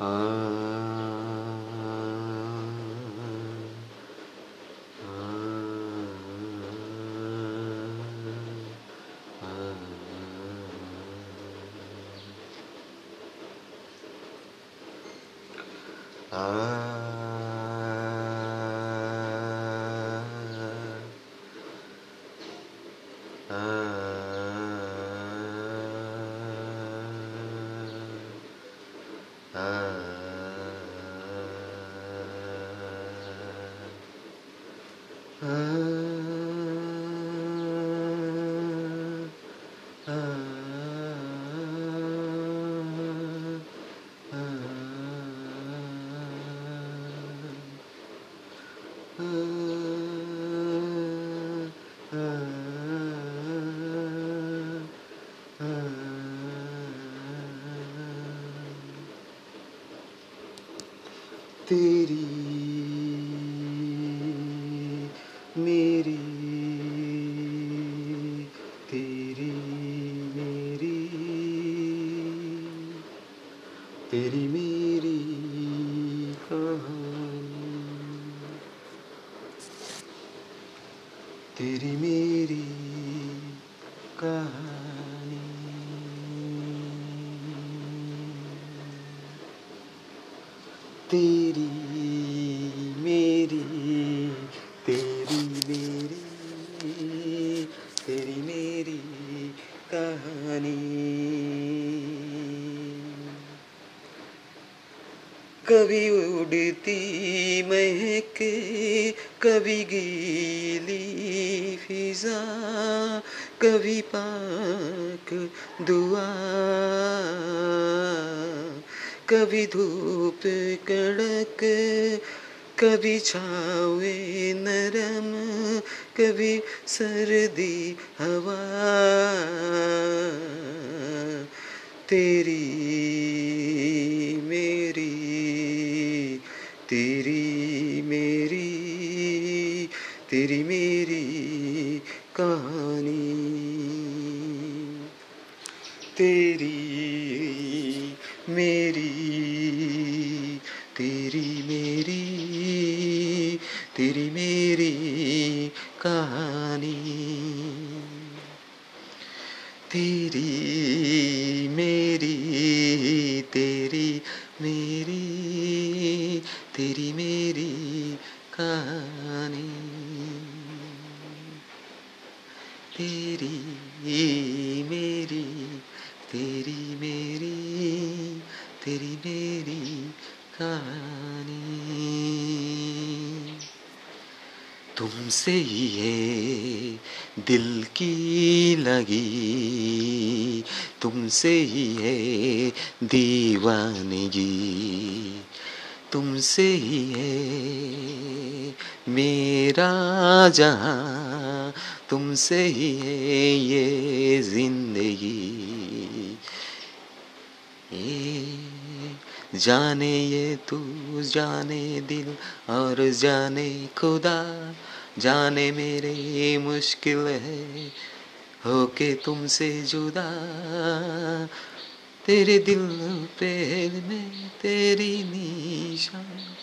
Ah. तेरी मेरी तेरी मेरी तेरी मेरी कहानी। तेरी मेरी कहानी। तेरी कभी उड़ती महक कभी गीली फिजा कभी पाक दुआ कभी धूप कड़क कभी छावे नरम कभी सर्दी हवा। तेरी, मेरी तेरी मेरी तेरी, मेरी कहानी। तेरी, मेरी तेरी मेरी तेरी, मेरी कहानी। तेरी तेरी मेरी कहानी। तेरी मेरी तेरी मेरी तेरी मेरी कहानी। तुमसे ही है दिल की लगी, तुमसे ही है दीवानगी। तुमसे ही है। मेरा जहाँ तुमसे ही है ये ज़िंदगी। ये जाने ये तू, जाने दिल और जाने खुदा। जाने मेरे मुश्किल है होके तुमसे जुदा। तेरे दिल पे में तेरी निशान।